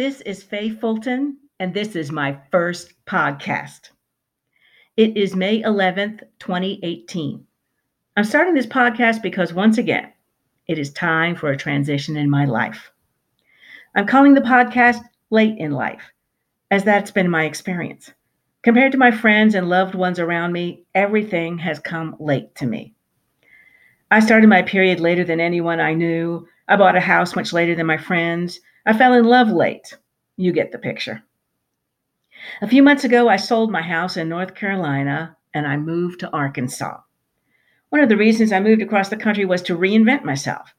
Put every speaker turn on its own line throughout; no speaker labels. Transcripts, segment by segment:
This is Faye Fulton, and this is my first podcast. It is May 11th, 2018. I'm starting this podcast because once again, it is time for a transition in my life. I'm calling the podcast Late in Life, as that's been my experience. Compared to my friends and loved ones around me, everything has come late to me. I started my period later than anyone I knew. I bought a house much later than my friends. I fell in love late. You get the picture. A few months ago, I sold my house in North Carolina and I moved to Arkansas. One of the reasons I moved across the country was to reinvent myself.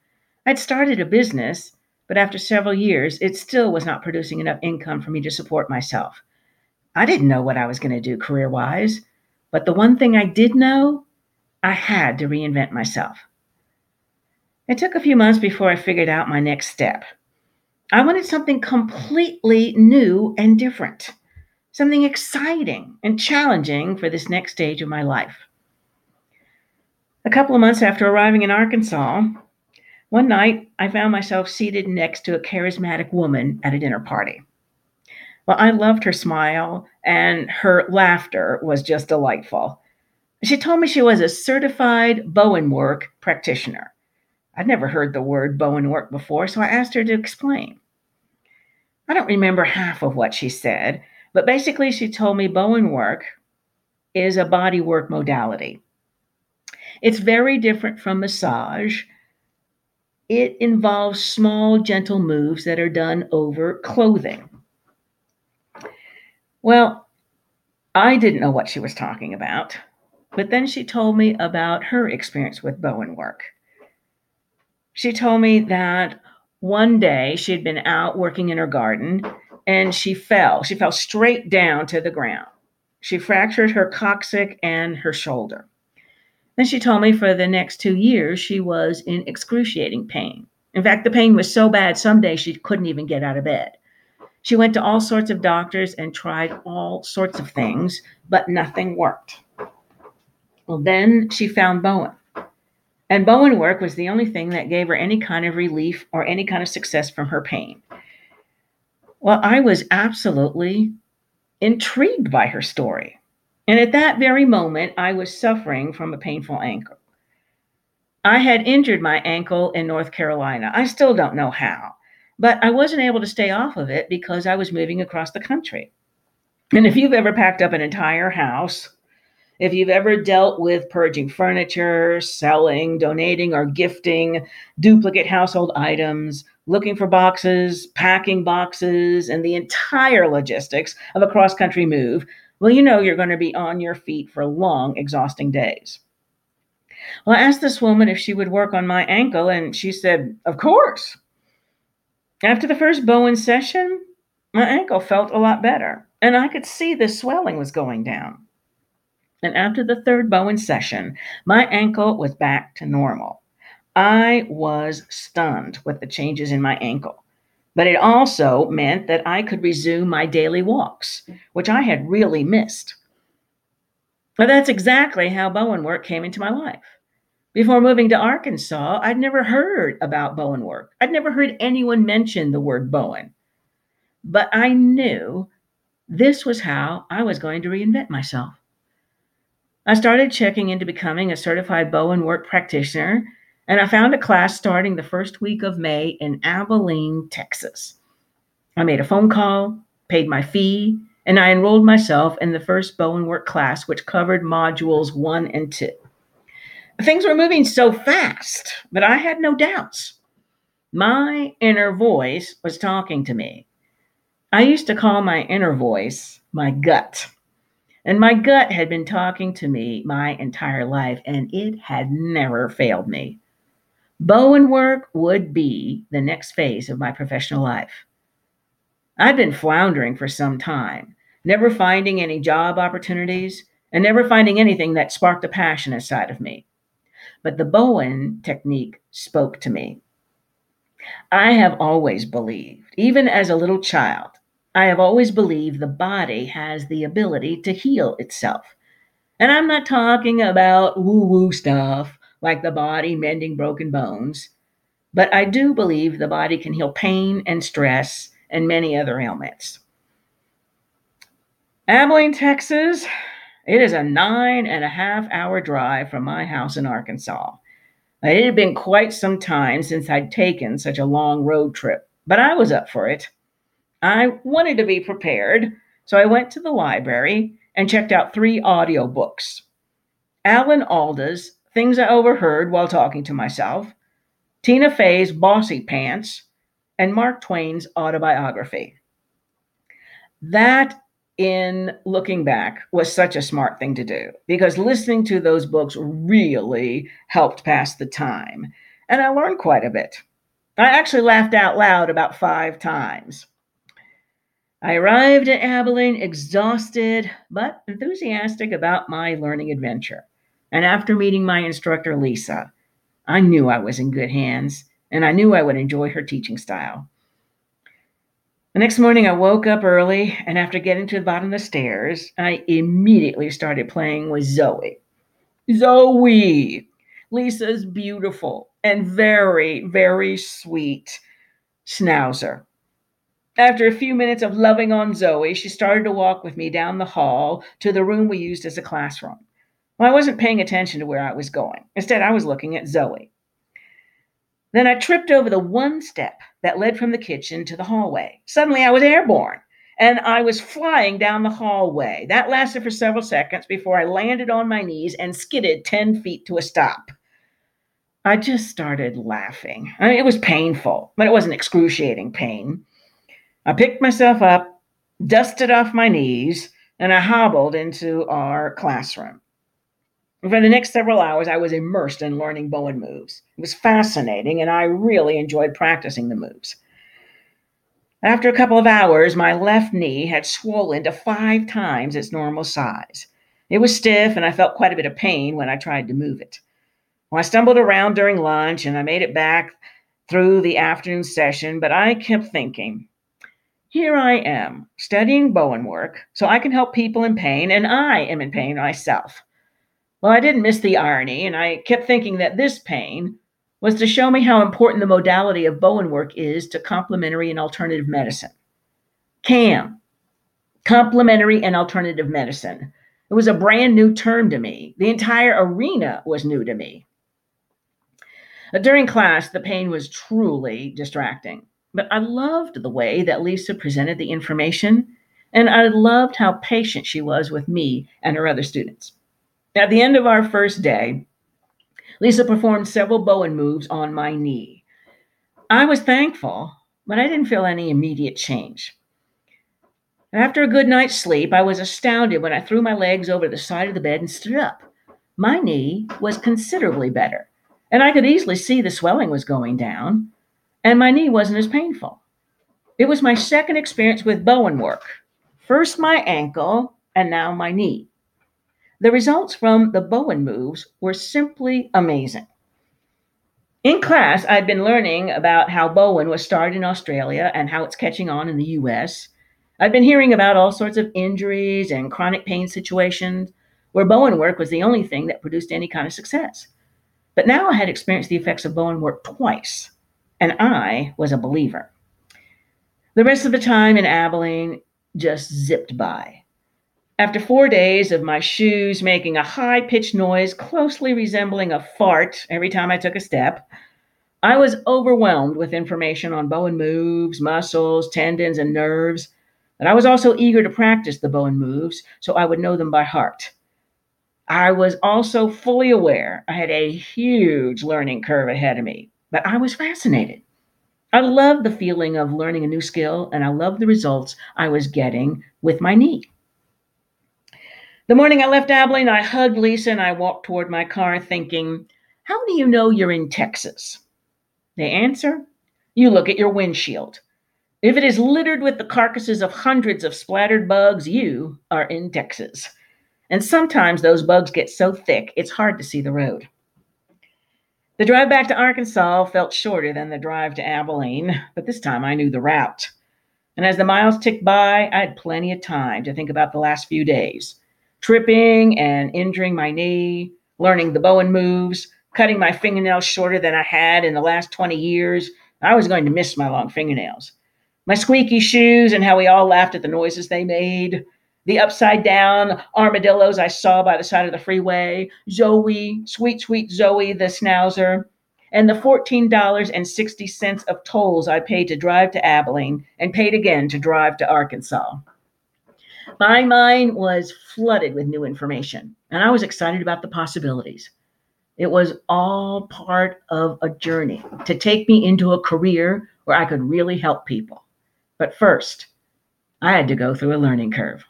I'd started a business, but after several years, it still was not producing enough income for me to support myself. I didn't know what I was going to do career wise, but the one thing I did know, I had to reinvent myself. It took a few months before I figured out my next step. I wanted something completely new and different, something exciting and challenging for this next stage of my life. A couple of months after arriving in Arkansas, one night I found myself seated next to a charismatic woman at a dinner party. Well, I loved her smile, and her laughter was just delightful. She told me she was a certified Bowen work practitioner. I'd never heard the word Bowen work before, so I asked her to explain. I don't remember half of what she said, but basically, she told me Bowen work is a body work modality. It's very different from massage. It involves small, gentle moves that are done over clothing. Well, I didn't know what she was talking about, but then she told me about her experience with Bowen work. She told me that one day she had been out working in her garden and she fell. She fell straight down to the ground. She fractured her coccyx and her shoulder. Then she told me for the next two years she was in excruciating pain. In fact, the pain was so bad some days she couldn't even get out of bed. She went to all sorts of doctors and tried all sorts of things, but nothing worked. Well, then she found Bowen. And Bowen work was the only thing that gave her any kind of relief or any kind of success from her pain. Well, I was absolutely intrigued by her story. And at that very moment, I was suffering from a painful ankle. I had injured my ankle in North Carolina. I still don't know how, but I wasn't able to stay off of it because I was moving across the country. And if you've ever packed up an entire house if you've ever dealt with purging furniture, selling, donating, or gifting duplicate household items, looking for boxes, packing boxes, and the entire logistics of a cross country move, well, you know you're going to be on your feet for long, exhausting days. Well, I asked this woman if she would work on my ankle, and she said, Of course. After the first Bowen session, my ankle felt a lot better, and I could see the swelling was going down. And after the third Bowen session, my ankle was back to normal. I was stunned with the changes in my ankle. But it also meant that I could resume my daily walks, which I had really missed. But that's exactly how Bowen work came into my life. Before moving to Arkansas, I'd never heard about Bowen work. I'd never heard anyone mention the word Bowen. But I knew this was how I was going to reinvent myself. I started checking into becoming a certified Bowen work practitioner, and I found a class starting the first week of May in Abilene, Texas. I made a phone call, paid my fee, and I enrolled myself in the first Bowen work class, which covered modules one and two. Things were moving so fast, but I had no doubts. My inner voice was talking to me. I used to call my inner voice my gut. And my gut had been talking to me my entire life, and it had never failed me. Bowen work would be the next phase of my professional life. I'd been floundering for some time, never finding any job opportunities and never finding anything that sparked a passion inside of me. But the Bowen technique spoke to me. I have always believed, even as a little child, I have always believed the body has the ability to heal itself. And I'm not talking about woo woo stuff like the body mending broken bones, but I do believe the body can heal pain and stress and many other ailments. Abilene, Texas, it is a nine and a half hour drive from my house in Arkansas. It had been quite some time since I'd taken such a long road trip, but I was up for it. I wanted to be prepared, so I went to the library and checked out three audiobooks Alan Alda's Things I Overheard While Talking to Myself, Tina Fey's Bossypants, and Mark Twain's autobiography. That in looking back was such a smart thing to do because listening to those books really helped pass the time. And I learned quite a bit. I actually laughed out loud about five times. I arrived at Abilene exhausted but enthusiastic about my learning adventure. And after meeting my instructor, Lisa, I knew I was in good hands and I knew I would enjoy her teaching style. The next morning, I woke up early, and after getting to the bottom of the stairs, I immediately started playing with Zoe. Zoe! Lisa's beautiful and very, very sweet schnauzer. After a few minutes of loving on Zoe, she started to walk with me down the hall to the room we used as a classroom. Well, I wasn't paying attention to where I was going. Instead, I was looking at Zoe. Then I tripped over the one step that led from the kitchen to the hallway. Suddenly, I was airborne and I was flying down the hallway. That lasted for several seconds before I landed on my knees and skidded 10 feet to a stop. I just started laughing. I mean, it was painful, but it wasn't excruciating pain. I picked myself up, dusted off my knees, and I hobbled into our classroom. For the next several hours, I was immersed in learning Bowen moves. It was fascinating, and I really enjoyed practicing the moves. After a couple of hours, my left knee had swollen to five times its normal size. It was stiff, and I felt quite a bit of pain when I tried to move it. Well, I stumbled around during lunch, and I made it back through the afternoon session, but I kept thinking, here I am studying Bowen work so I can help people in pain, and I am in pain myself. Well, I didn't miss the irony, and I kept thinking that this pain was to show me how important the modality of Bowen work is to complementary and alternative medicine. CAM, complementary and alternative medicine. It was a brand new term to me. The entire arena was new to me. During class, the pain was truly distracting, but I loved the way that Lisa presented the information, and I loved how patient she was with me and her other students. At the end of our first day, Lisa performed several Bowen moves on my knee. I was thankful, but I didn't feel any immediate change. After a good night's sleep, I was astounded when I threw my legs over the side of the bed and stood up. My knee was considerably better, and I could easily see the swelling was going down, and my knee wasn't as painful. It was my second experience with Bowen work. First my ankle, and now my knee. The results from the Bowen moves were simply amazing. In class, I'd been learning about how Bowen was started in Australia and how it's catching on in the US. I'd been hearing about all sorts of injuries and chronic pain situations where Bowen work was the only thing that produced any kind of success. But now I had experienced the effects of Bowen work twice, and I was a believer. The rest of the time in Abilene just zipped by. After four days of my shoes making a high pitched noise closely resembling a fart every time I took a step, I was overwhelmed with information on Bowen moves, muscles, tendons, and nerves. But I was also eager to practice the Bowen moves so I would know them by heart. I was also fully aware I had a huge learning curve ahead of me, but I was fascinated. I loved the feeling of learning a new skill, and I loved the results I was getting with my knee. The morning I left Abilene, I hugged Lisa and I walked toward my car thinking, How do you know you're in Texas? The answer? You look at your windshield. If it is littered with the carcasses of hundreds of splattered bugs, you are in Texas. And sometimes those bugs get so thick, it's hard to see the road. The drive back to Arkansas felt shorter than the drive to Abilene, but this time I knew the route. And as the miles ticked by, I had plenty of time to think about the last few days tripping and injuring my knee, learning the Bowen moves, cutting my fingernails shorter than I had in the last 20 years. I was going to miss my long fingernails. my squeaky shoes and how we all laughed at the noises they made, the upside down armadillos I saw by the side of the freeway, Zoe, sweet, sweet Zoe, the schnauzer, and the $14.60 of tolls I paid to drive to Abilene and paid again to drive to Arkansas. My mind was flooded with new information, and I was excited about the possibilities. It was all part of a journey to take me into a career where I could really help people. But first, I had to go through a learning curve.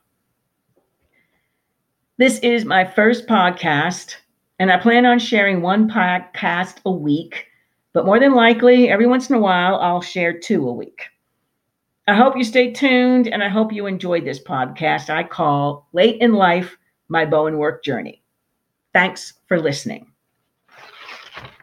This is my first podcast, and I plan on sharing one podcast a week, but more than likely, every once in a while, I'll share two a week. I hope you stay tuned, and I hope you enjoyed this podcast I call Late in Life My Bowen Work Journey. Thanks for listening.